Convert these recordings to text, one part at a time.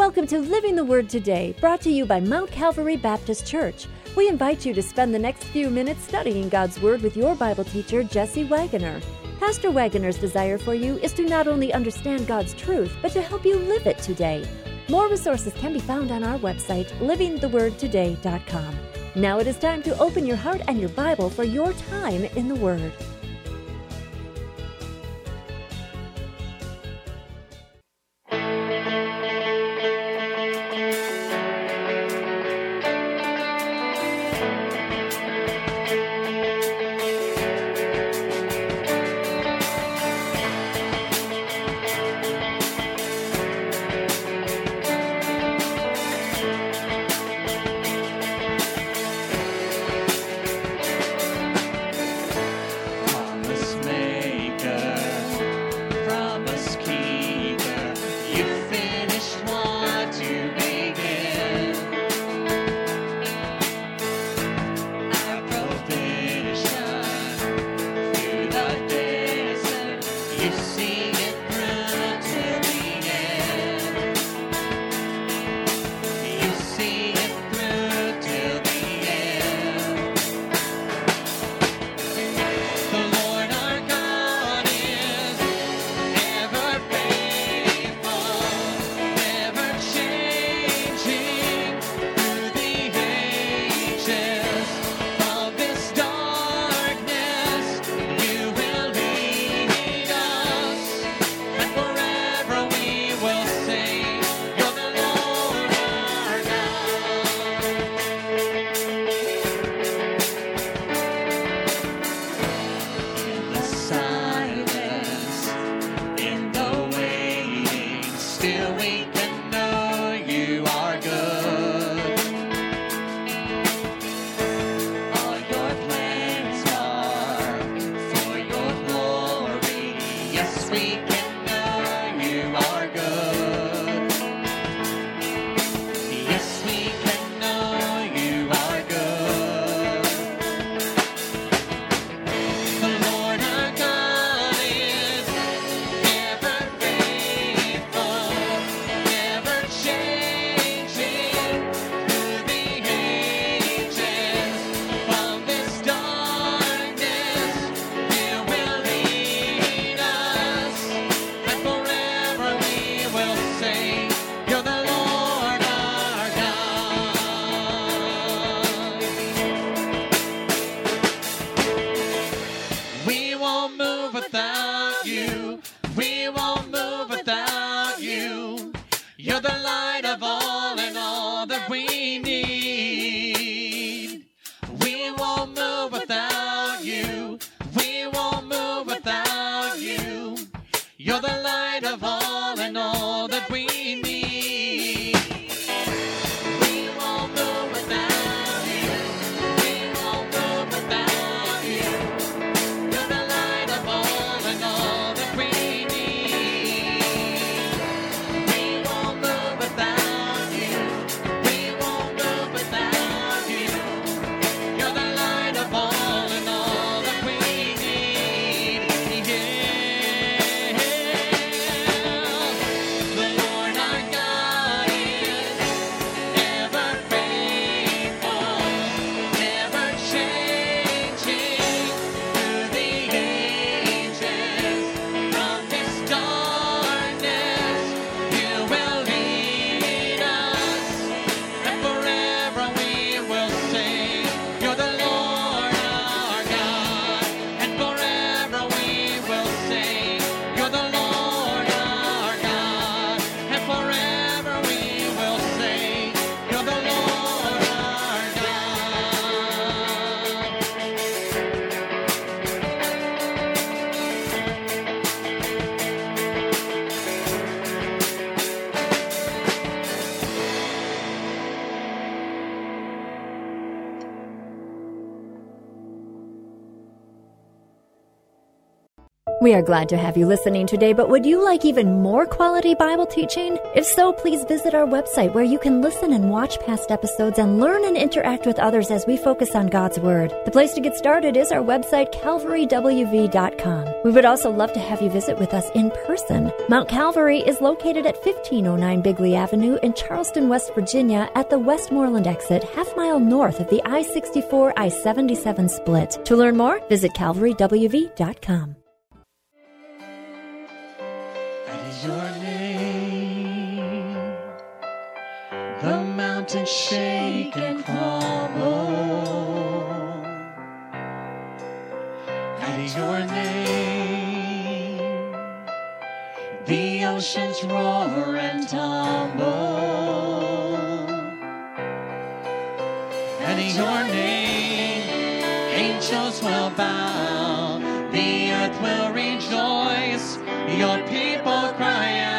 Welcome to Living the Word Today, brought to you by Mount Calvary Baptist Church. We invite you to spend the next few minutes studying God's Word with your Bible teacher, Jesse Wagoner. Pastor Wagoner's desire for you is to not only understand God's truth, but to help you live it today. More resources can be found on our website, livingthewordtoday.com. Now it is time to open your heart and your Bible for your time in the Word. We are glad to have you listening today, but would you like even more quality Bible teaching? If so, please visit our website where you can listen and watch past episodes and learn and interact with others as we focus on God's Word. The place to get started is our website, calvarywv.com. We would also love to have you visit with us in person. Mount Calvary is located at 1509 Bigley Avenue in Charleston, West Virginia, at the Westmoreland exit, half mile north of the I 64 I 77 split. To learn more, visit calvarywv.com. your name. The mountains shake and crumble at your name. The oceans roar and tumble at your name. Angels will bow, the earth will rejoice. Your people cry out.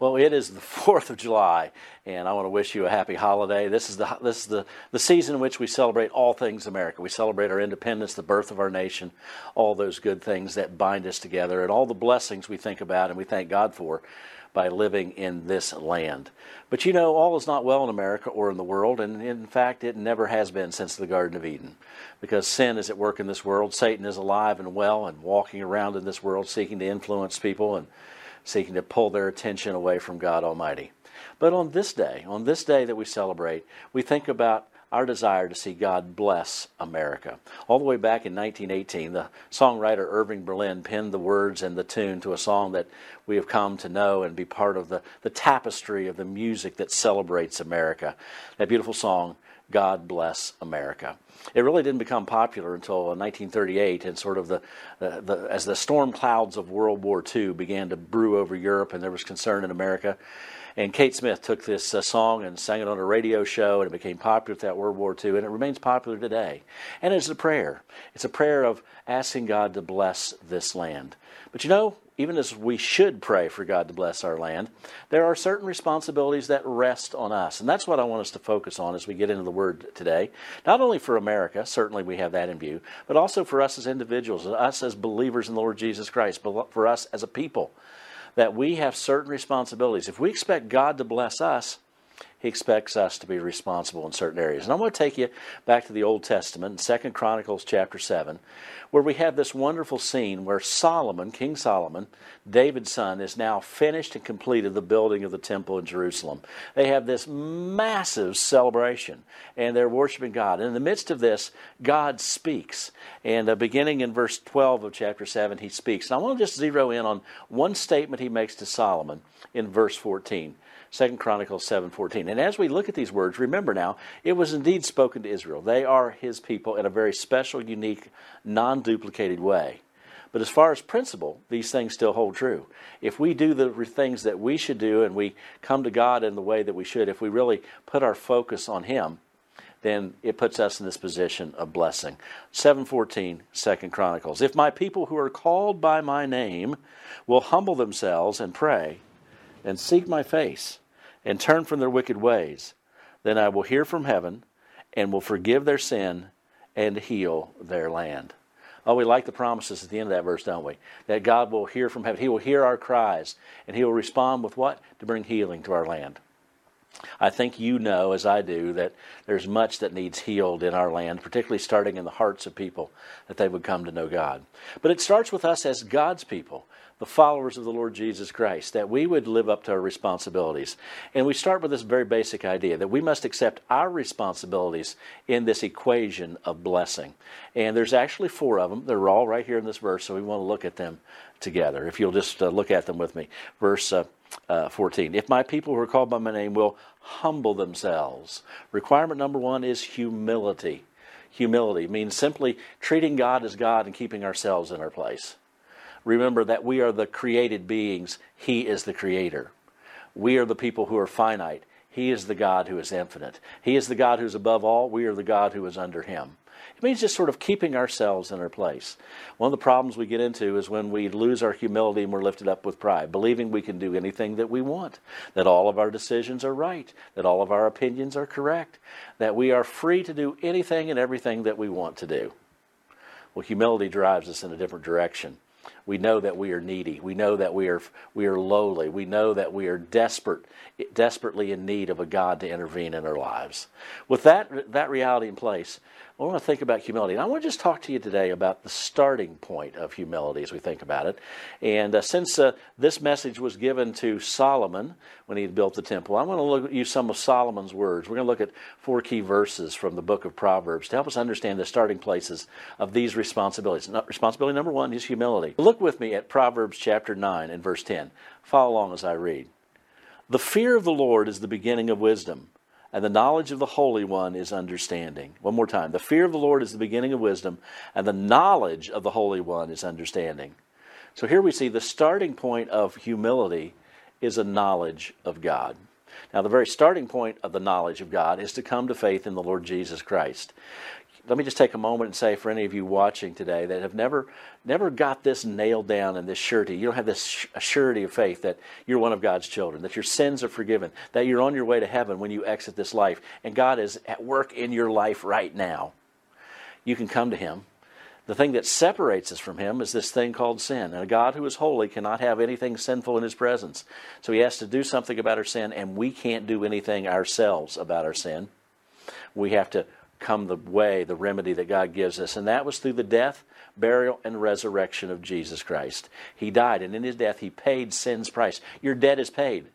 Well, it is the Fourth of July, and I want to wish you a happy holiday. This is the this is the, the season in which we celebrate all things America. We celebrate our independence, the birth of our nation, all those good things that bind us together, and all the blessings we think about and we thank God for by living in this land. But you know, all is not well in America or in the world, and in fact, it never has been since the Garden of Eden. Because sin is at work in this world, Satan is alive and well and walking around in this world seeking to influence people and seeking to pull their attention away from God Almighty. But on this day, on this day that we celebrate, we think about our desire to see God bless America. All the way back in 1918, the songwriter Irving Berlin penned the words and the tune to a song that we have come to know and be part of the, the tapestry of the music that celebrates America. That beautiful song, God Bless America. It really didn't become popular until 1938, and sort of the, uh, the, as the storm clouds of World War II began to brew over Europe, and there was concern in America. And Kate Smith took this uh, song and sang it on a radio show, and it became popular that World War II, and it remains popular today. And it's a prayer. It's a prayer of asking God to bless this land. But you know, even as we should pray for God to bless our land, there are certain responsibilities that rest on us. And that's what I want us to focus on as we get into the Word today. Not only for America, certainly we have that in view, but also for us as individuals, us as believers in the Lord Jesus Christ, but for us as a people that we have certain responsibilities. If we expect God to bless us, he expects us to be responsible in certain areas. And I want to take you back to the Old Testament, Second Chronicles chapter 7, where we have this wonderful scene where Solomon, King Solomon, David's son, is now finished and completed the building of the temple in Jerusalem. They have this massive celebration, and they're worshiping God. And in the midst of this, God speaks. And uh, beginning in verse 12 of chapter 7, he speaks. And I want to just zero in on one statement he makes to Solomon in verse 14. 2 Chronicles 7:14. And as we look at these words, remember now, it was indeed spoken to Israel. They are his people in a very special, unique, non-duplicated way. But as far as principle, these things still hold true. If we do the things that we should do and we come to God in the way that we should, if we really put our focus on him, then it puts us in this position of blessing. 714, 2 Chronicles. If my people who are called by my name will humble themselves and pray and seek my face and turn from their wicked ways, then I will hear from heaven and will forgive their sin and heal their land. Oh, we like the promises at the end of that verse, don't we? That God will hear from heaven. He will hear our cries, and He will respond with what? To bring healing to our land. I think you know, as I do, that there's much that needs healed in our land, particularly starting in the hearts of people, that they would come to know God. But it starts with us as God's people, the followers of the Lord Jesus Christ, that we would live up to our responsibilities. And we start with this very basic idea that we must accept our responsibilities in this equation of blessing. And there's actually four of them. They're all right here in this verse, so we want to look at them together. If you'll just uh, look at them with me. Verse uh, uh, 14. If my people who are called by my name will humble themselves. Requirement number one is humility. Humility means simply treating God as God and keeping ourselves in our place. Remember that we are the created beings, He is the creator. We are the people who are finite. He is the God who is infinite. He is the God who's above all. We are the God who is under Him. Means just sort of keeping ourselves in our place. One of the problems we get into is when we lose our humility and we're lifted up with pride, believing we can do anything that we want, that all of our decisions are right, that all of our opinions are correct, that we are free to do anything and everything that we want to do. Well, humility drives us in a different direction. We know that we are needy. We know that we are we are lowly. We know that we are desperate, desperately in need of a God to intervene in our lives. With that that reality in place, I want to think about humility. And I want to just talk to you today about the starting point of humility as we think about it. And uh, since uh, this message was given to Solomon when he had built the temple, I want to look, use some of Solomon's words. We're going to look at four key verses from the book of Proverbs to help us understand the starting places of these responsibilities. Responsibility number one is humility. Look with me at Proverbs chapter 9 and verse 10. Follow along as I read. The fear of the Lord is the beginning of wisdom and the knowledge of the Holy One is understanding. One more time. The fear of the Lord is the beginning of wisdom, and the knowledge of the Holy One is understanding. So here we see the starting point of humility is a knowledge of God. Now, the very starting point of the knowledge of God is to come to faith in the Lord Jesus Christ let me just take a moment and say for any of you watching today that have never never got this nailed down in this surety you don't have this surety of faith that you're one of god's children that your sins are forgiven that you're on your way to heaven when you exit this life. And god is at work in your life right now. You can come to him. The thing that separates us from him is this thing called sin. And a god who is holy cannot have anything sinful in his presence. So he has to do something about our sin and we can't do anything ourselves about our sin. We have to come the way, the remedy that God gives us. And that was through the death, burial, and resurrection of Jesus Christ. He died, and in his death, he paid sin's price. Your debt is paid.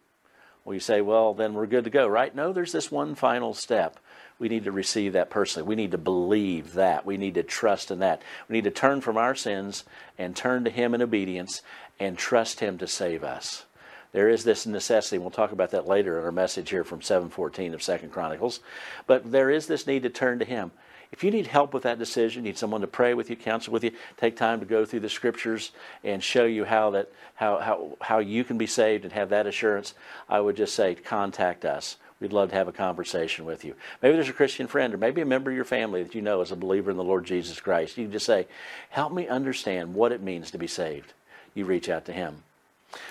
Well, you say, well, then we're good to go, right? No, there's this one final step. We need to receive that personally. We need to believe that. We need to trust in that. We need to turn from our sins and turn to Him in obedience and trust Him to save us. There is this necessity. We'll talk about that later in our message here from 714 of Second Chronicles. But there is this need to turn to Him. If you need help with that decision, need someone to pray with you, counsel with you, take time to go through the scriptures and show you how that how how, how you can be saved and have that assurance, I would just say contact us. We'd love to have a conversation with you. Maybe there's a Christian friend or maybe a member of your family that you know is a believer in the Lord Jesus Christ. You can just say, Help me understand what it means to be saved. You reach out to him.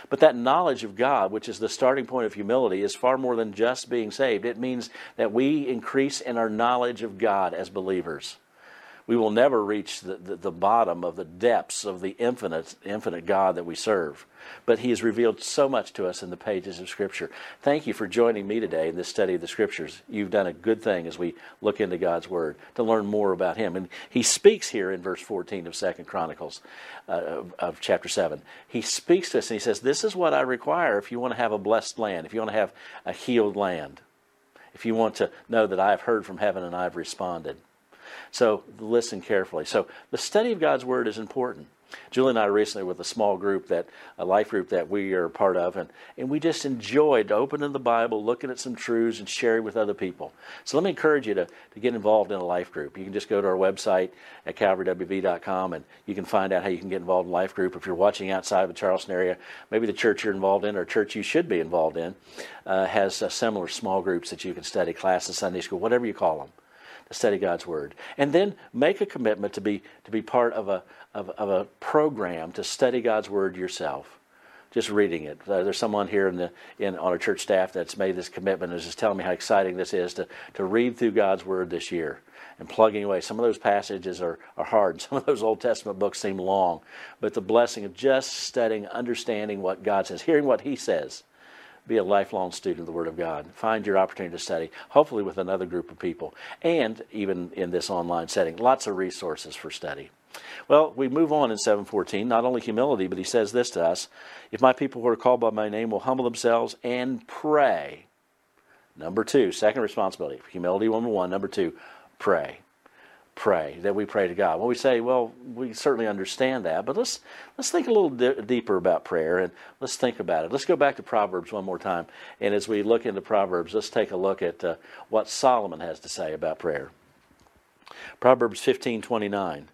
But that knowledge of God, which is the starting point of humility, is far more than just being saved. It means that we increase in our knowledge of God as believers we will never reach the, the, the, bottom of the depths of the infinite, infinite God that we serve. But He has revealed so much to us in the pages of Scripture. Thank you for joining me today in this study of the Scriptures. You've done a good thing as we look into God's Word to learn more about Him. And He speaks here in verse 14 of Second Chronicles uh, of, of chapter 7. He speaks to us and He says, This is what I require if you want to have a blessed land, if you want to have a healed land, if you want to know that I have heard from heaven and I've responded. So listen carefully. So the study of God's Word is important. Julie and I recently with a small group that a life group that we are part of, and, and we just enjoyed opening the Bible, looking at some truths, and sharing with other people. So let me encourage you to, to get involved in a life group. You can just go to our website at calvarywv.com and you can find out how you can get involved in a life group. If you're watching outside of the Charleston area, maybe the church you're involved in or church you should be involved in uh, has uh, similar small groups that you can study, classes, Sunday school, whatever you call them study God's Word. And then make a commitment to be, to be part of a, of, of a program to study God's Word yourself. Just reading it. Uh, there's someone here in the, in, on our church staff that's made this commitment and is just telling me how exciting this is to, to read through God's Word this year and plugging away. Some of those passages are, are hard. Some of those Old Testament books seem long. But the blessing of just studying, understanding what God says, hearing what He says, be a lifelong student of the Word of God. Find your opportunity to study, hopefully with another group of people, and even in this online setting. Lots of resources for study. Well, we move on in 714, not only humility, but he says this to us If my people who are called by my name will humble themselves and pray. Number two, second responsibility. Humility, number one. Number two, pray pray, that we pray to God. Well, we say, well, we certainly understand that, but let's let's think a little di- deeper about prayer and let's think about it. Let's go back to Proverbs one more time, and as we look into Proverbs, let's take a look at uh, what Solomon has to say about prayer. Proverbs fifteen twenty nine.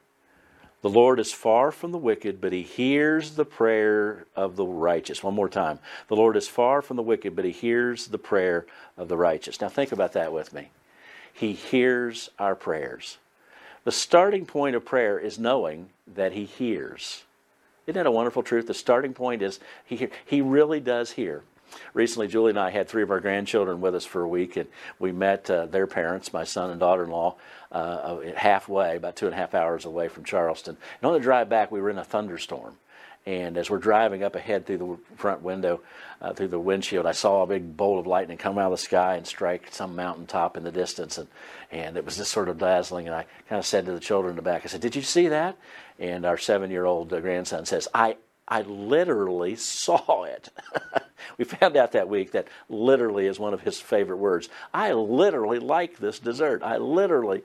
The Lord is far from the wicked, but he hears the prayer of the righteous. One more time. The Lord is far from the wicked, but he hears the prayer of the righteous. Now think about that with me. He hears our prayers. The starting point of prayer is knowing that He hears. Isn't that a wonderful truth? The starting point is He, he really does hear. Recently, Julie and I had three of our grandchildren with us for a week, and we met uh, their parents, my son and daughter in law, uh, halfway, about two and a half hours away from Charleston. And on the drive back, we were in a thunderstorm. And as we're driving up ahead through the front window, uh, through the windshield, I saw a big bolt of lightning come out of the sky and strike some mountaintop in the distance. And, and it was just sort of dazzling. And I kind of said to the children in the back, I said, Did you see that? And our seven year old grandson says, I, I literally saw it. we found out that week that literally is one of his favorite words. I literally like this dessert. I literally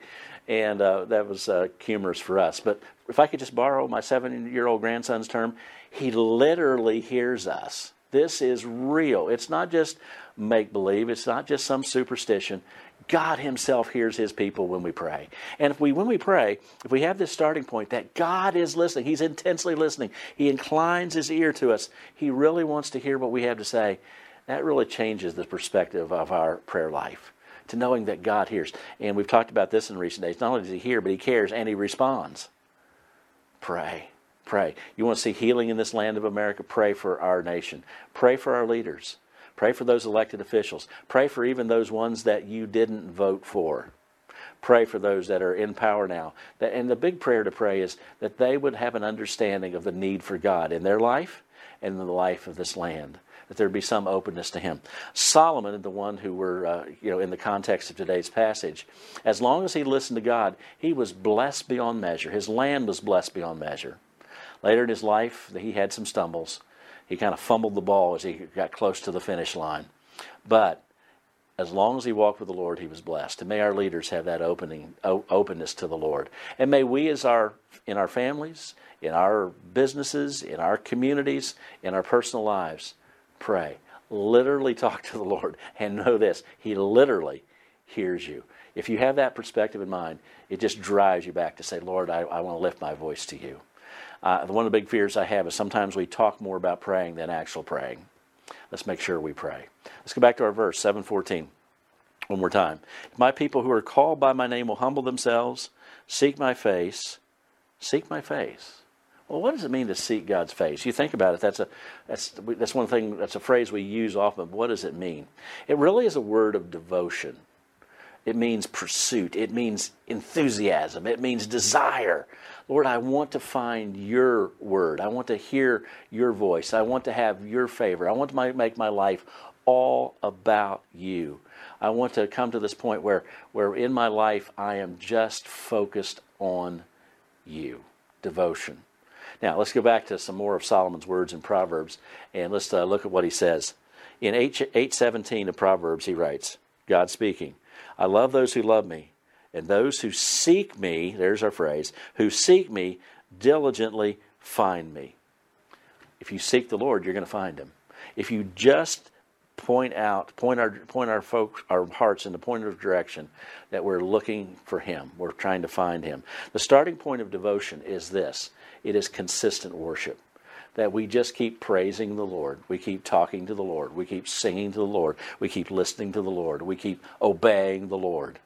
and uh, that was uh, humorous for us. But if I could just borrow my seven year old grandson's term, he literally hears us. This is real. It's not just make believe, it's not just some superstition. God Himself hears His people when we pray. And if we, when we pray, if we have this starting point that God is listening, He's intensely listening, He inclines His ear to us, He really wants to hear what we have to say, that really changes the perspective of our prayer life to knowing that God hears. And we've talked about this in recent days. Not only does He hear, but He cares and He responds. Pray. Pray. You want to see healing in this land of America? Pray for our nation. Pray for our leaders. Pray for those elected officials. Pray for even those ones that you didn't vote for. Pray for those that are in power now. And the big prayer to pray is that they would have an understanding of the need for God in their life and in the life of this land that there be some openness to him. Solomon, the one who were, uh, you know, in the context of today's passage, as long as he listened to God, he was blessed beyond measure. His land was blessed beyond measure. Later in his life, he had some stumbles. He kind of fumbled the ball as he got close to the finish line. But as long as he walked with the Lord, he was blessed. And may our leaders have that opening, openness to the Lord. And may we, as our in our families, in our businesses, in our communities, in our personal lives, pray. Literally talk to the Lord and know this He literally hears you. If you have that perspective in mind, it just drives you back to say, Lord, I, I want to lift my voice to you. Uh, one of the big fears I have is sometimes we talk more about praying than actual praying. Let's make sure we pray. Let's go back to our verse, 714. One more time. My people who are called by my name will humble themselves, seek my face, seek my face. Well, what does it mean to seek God's face? You think about it. That's a that's that's one thing. That's a phrase we use often. What does it mean? It really is a word of devotion. It means pursuit. It means enthusiasm. It means desire. Lord, I want to find your word. I want to hear your voice. I want to have your favor. I want to make my life all about you. I want to come to this point where, where in my life I am just focused on you. Devotion. Now, let's go back to some more of Solomon's words in Proverbs and let's uh, look at what he says. In 8, 817 of Proverbs, he writes, God speaking, I love those who love me, and those who seek me, there's our phrase, who seek me diligently find me. If you seek the Lord, you're going to find him. If you just point out, point our point our folks, our hearts in the point of direction that we're looking for Him. We're trying to find Him. The starting point of devotion is this: it is consistent worship that we just keep praising the Lord. We keep talking to the Lord. We keep singing to the Lord. We keep listening to the Lord. We keep obeying the Lord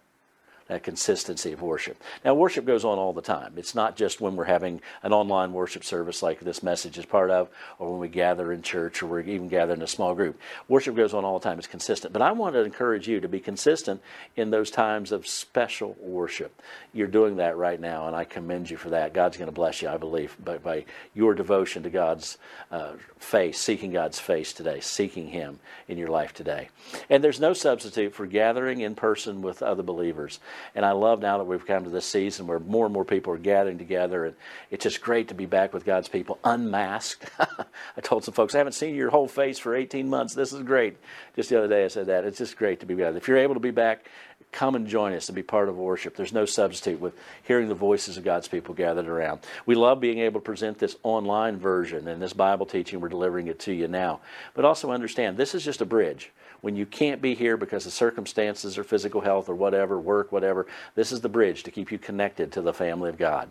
that consistency of worship. Now, worship goes on all the time. It's not just when we're having an online worship service like this message is part of, or when we gather in church, or we're even gathered in a small group. Worship goes on all the time. It's consistent. But I want to encourage you to be consistent in those times of special worship. You're doing that right now, and I commend you for that. God's going to bless you, I believe, by, by your devotion to God's uh, face, seeking God's face today, seeking Him in your life today. And there's no substitute for gathering in person with other believers. And I love now that we've come to this season where more and more people are gathering together, and it's just great to be back with God's people unmasked. I told some folks, I haven't seen your whole face for 18 months. This is great. Just the other day I said that. It's just great to be back. If you're able to be back, come and join us and be part of worship. There's no substitute with hearing the voices of God's people gathered around. We love being able to present this online version and this Bible teaching. We're delivering it to you now. But also understand this is just a bridge when you can't be here because of circumstances or physical health or whatever, work, whatever, this is the bridge to keep you connected to the family of God.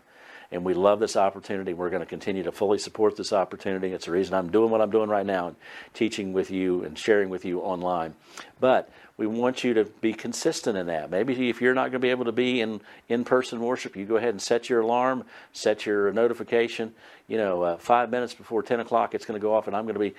And we love this opportunity. We're going to continue to fully support this opportunity. It's the reason I'm doing what I'm doing right now and teaching with you and sharing with you online. But we want you to be consistent in that. Maybe if you're not going to be able to be in in person worship, you go ahead and set your alarm, set your notification. You know, uh, five minutes before 10 o'clock, it's going to go off, and I'm going to be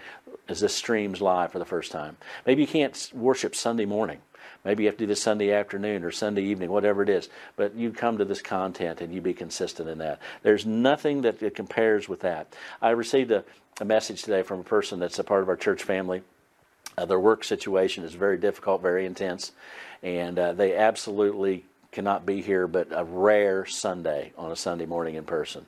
as this streams live for the first time. Maybe you can't worship Sunday morning. Maybe you have to do this Sunday afternoon or Sunday evening, whatever it is. But you come to this content and you be consistent in that. There's nothing that compares with that. I received a, a message today from a person that's a part of our church family uh, their work situation is very difficult, very intense, and uh, they absolutely cannot be here but a rare Sunday on a Sunday morning in person.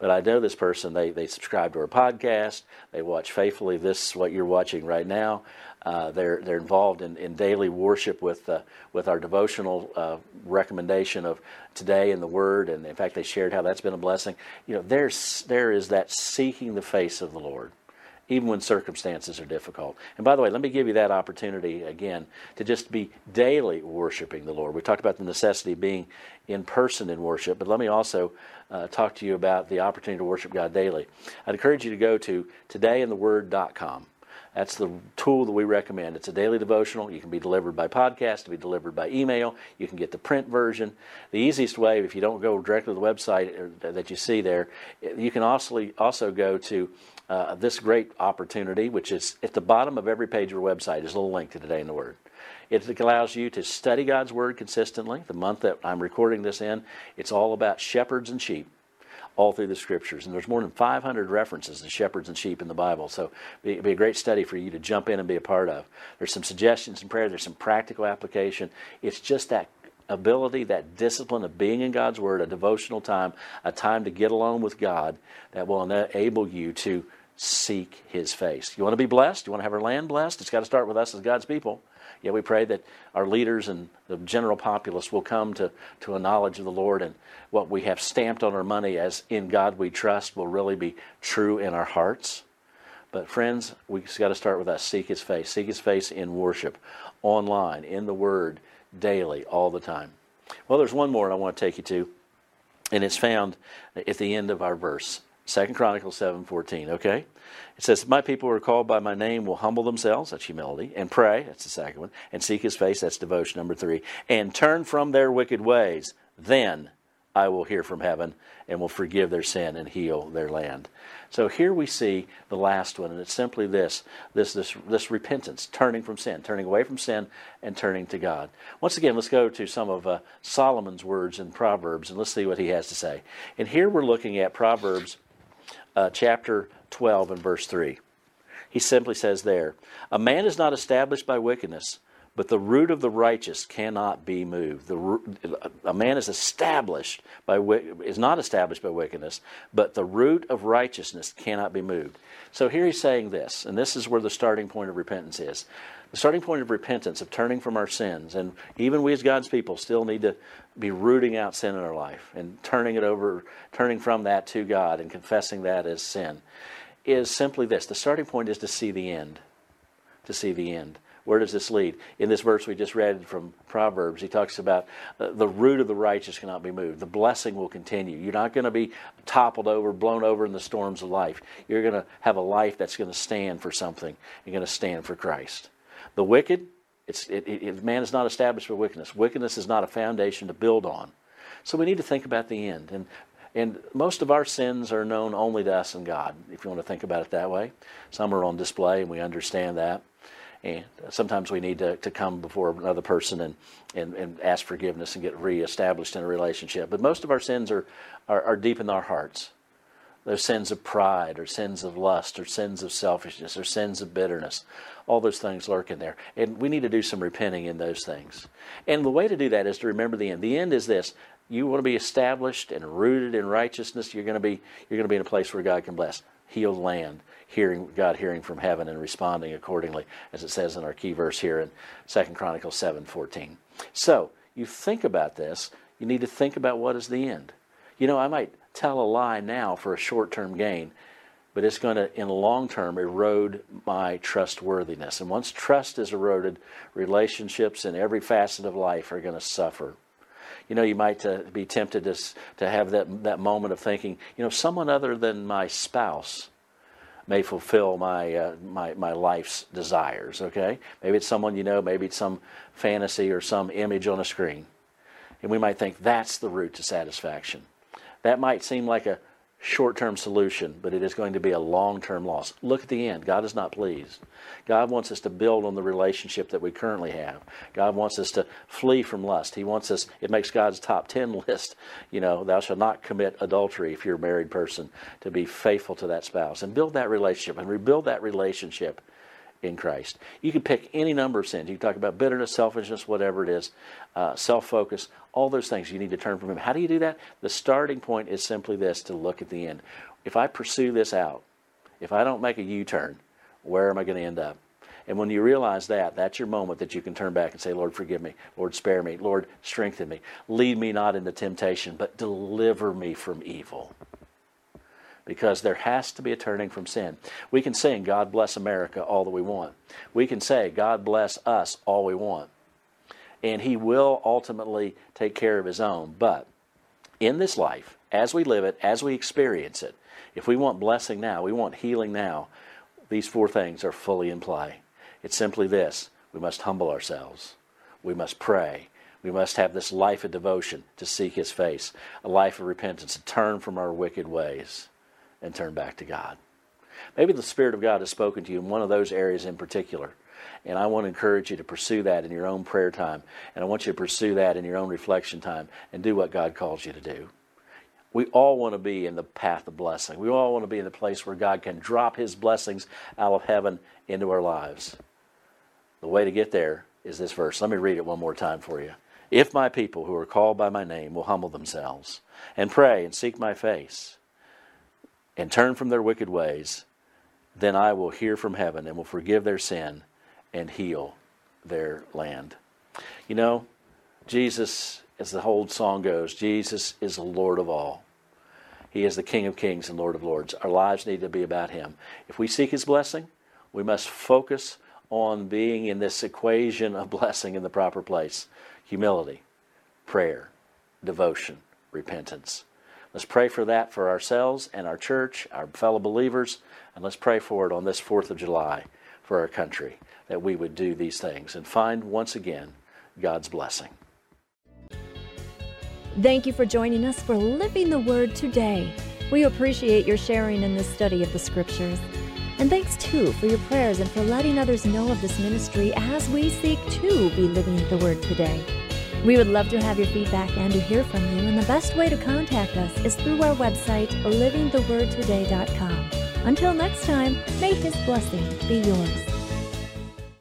But I know this person, they, they subscribe to our podcast, they watch faithfully this, what you're watching right now. Uh, they're, they're involved in, in daily worship with, uh, with our devotional uh, recommendation of today in the Word, and in fact, they shared how that's been a blessing. You know, there's, there is that seeking the face of the Lord even when circumstances are difficult. And by the way, let me give you that opportunity again to just be daily worshiping the Lord. We talked about the necessity of being in person in worship, but let me also uh, talk to you about the opportunity to worship God daily. I'd encourage you to go to todayintheword.com. That's the tool that we recommend. It's a daily devotional. You can be delivered by podcast, to be delivered by email. You can get the print version. The easiest way, if you don't go directly to the website uh, that you see there, you can also also go to uh, this great opportunity, which is at the bottom of every page of our website, is a little link to Today in the Word. It allows you to study God's Word consistently. The month that I'm recording this in, it's all about shepherds and sheep all through the scriptures. And there's more than 500 references to shepherds and sheep in the Bible. So it'd be a great study for you to jump in and be a part of. There's some suggestions and prayer, there's some practical application. It's just that ability, that discipline of being in God's Word, a devotional time, a time to get alone with God that will enable you to seek his face. You want to be blessed? You want to have our land blessed? It's got to start with us as God's people. Yeah, we pray that our leaders and the general populace will come to, to a knowledge of the Lord and what we have stamped on our money as in God we trust will really be true in our hearts. But friends, we've got to start with us. Seek His face. Seek His face in worship, online, in the Word, daily, all the time. Well, there's one more I want to take you to, and it's found at the end of our verse, Second Chronicles seven fourteen. Okay, it says, "My people who are called by my name will humble themselves." That's humility, and pray. That's the second one, and seek His face. That's devotion. Number three, and turn from their wicked ways. Then I will hear from heaven and will forgive their sin and heal their land. So here we see the last one, and it's simply this this this this repentance, turning from sin, turning away from sin, and turning to God. Once again, let's go to some of uh, Solomon's words in Proverbs, and let's see what he has to say. And here we're looking at Proverbs uh, chapter 12 and verse 3. He simply says there, "A man is not established by wickedness." But the root of the righteous cannot be moved. The, a man is established by is not established by wickedness, but the root of righteousness cannot be moved. So here he's saying this, and this is where the starting point of repentance is. The starting point of repentance, of turning from our sins, and even we as God's people still need to be rooting out sin in our life and turning it over, turning from that to God and confessing that as sin, is simply this. The starting point is to see the end. To see the end. Where does this lead? In this verse we just read from Proverbs, he talks about uh, the root of the righteous cannot be moved. The blessing will continue. You're not going to be toppled over, blown over in the storms of life. You're going to have a life that's going to stand for something. You're going to stand for Christ. The wicked, it's, it, it, man is not established for wickedness. Wickedness is not a foundation to build on. So we need to think about the end. And and most of our sins are known only to us and God, if you want to think about it that way. Some are on display, and we understand that. And sometimes we need to, to come before another person and, and, and ask forgiveness and get reestablished in a relationship. But most of our sins are, are, are deep in our hearts. Those sins of pride, or sins of lust, or sins of selfishness, or sins of bitterness. All those things lurk in there. And we need to do some repenting in those things. And the way to do that is to remember the end. The end is this you want to be established and rooted in righteousness, you're going to be you're going to be in a place where God can bless. Healed land, hearing God hearing from heaven and responding accordingly, as it says in our key verse here in 2 Chronicles 7:14. So, you think about this, you need to think about what is the end. You know, I might tell a lie now for a short-term gain, but it's going to, in the long term, erode my trustworthiness. And once trust is eroded, relationships in every facet of life are going to suffer. You know, you might uh, be tempted to, to have that, that moment of thinking, you know, someone other than my spouse may fulfill my, uh, my, my life's desires, okay? Maybe it's someone you know, maybe it's some fantasy or some image on a screen. And we might think that's the route to satisfaction. That might seem like a short term solution, but it is going to be a long term loss. Look at the end. God is not pleased. God wants us to build on the relationship that we currently have. God wants us to flee from lust. He wants us, it makes God's top 10 list, you know, thou shalt not commit adultery if you're a married person, to be faithful to that spouse and build that relationship and rebuild that relationship in Christ. You can pick any number of sins. You can talk about bitterness, selfishness, whatever it is, uh, self focus, all those things. You need to turn from Him. How do you do that? The starting point is simply this to look at the end. If I pursue this out, if I don't make a U turn, where am I going to end up? And when you realize that, that's your moment that you can turn back and say, Lord, forgive me. Lord, spare me. Lord, strengthen me. Lead me not into temptation, but deliver me from evil because there has to be a turning from sin. We can sing, God bless America, all that we want. We can say, God bless us, all we want. And He will ultimately take care of His own. But in this life, as we live it, as we experience it, if we want blessing now, we want healing now, these four things are fully in play. It's simply this we must humble ourselves, we must pray. We must have this life of devotion to seek His face, a life of repentance, to turn from our wicked ways and turn back to God. Maybe the Spirit of God has spoken to you in one of those areas in particular. And I want to encourage you to pursue that in your own prayer time. And I want you to pursue that in your own reflection time and do what God calls you to do. We all want to be in the path of blessing. We all want to be in the place where God can drop His blessings out of heaven into our lives. The way to get there is this verse. Let me read it one more time for you. If my people who are called by my name will humble themselves and pray and seek my face and turn from their wicked ways, then I will hear from heaven and will forgive their sin and heal their land. You know, Jesus, as the old song goes, Jesus is the Lord of all. He is the King of Kings and Lord of Lords. Our lives need to be about Him. If we seek His blessing, we must focus on being in this equation of blessing in the proper place humility, prayer, devotion, repentance. Let's pray for that for ourselves and our church, our fellow believers, and let's pray for it on this 4th of July for our country that we would do these things and find once again God's blessing. Thank you for joining us for Living the Word today. We appreciate your sharing in this study of the Scriptures. And thanks too for your prayers and for letting others know of this ministry as we seek to be living the Word today. We would love to have your feedback and to hear from you, and the best way to contact us is through our website, livingthewordtoday.com. Until next time, may His blessing be yours.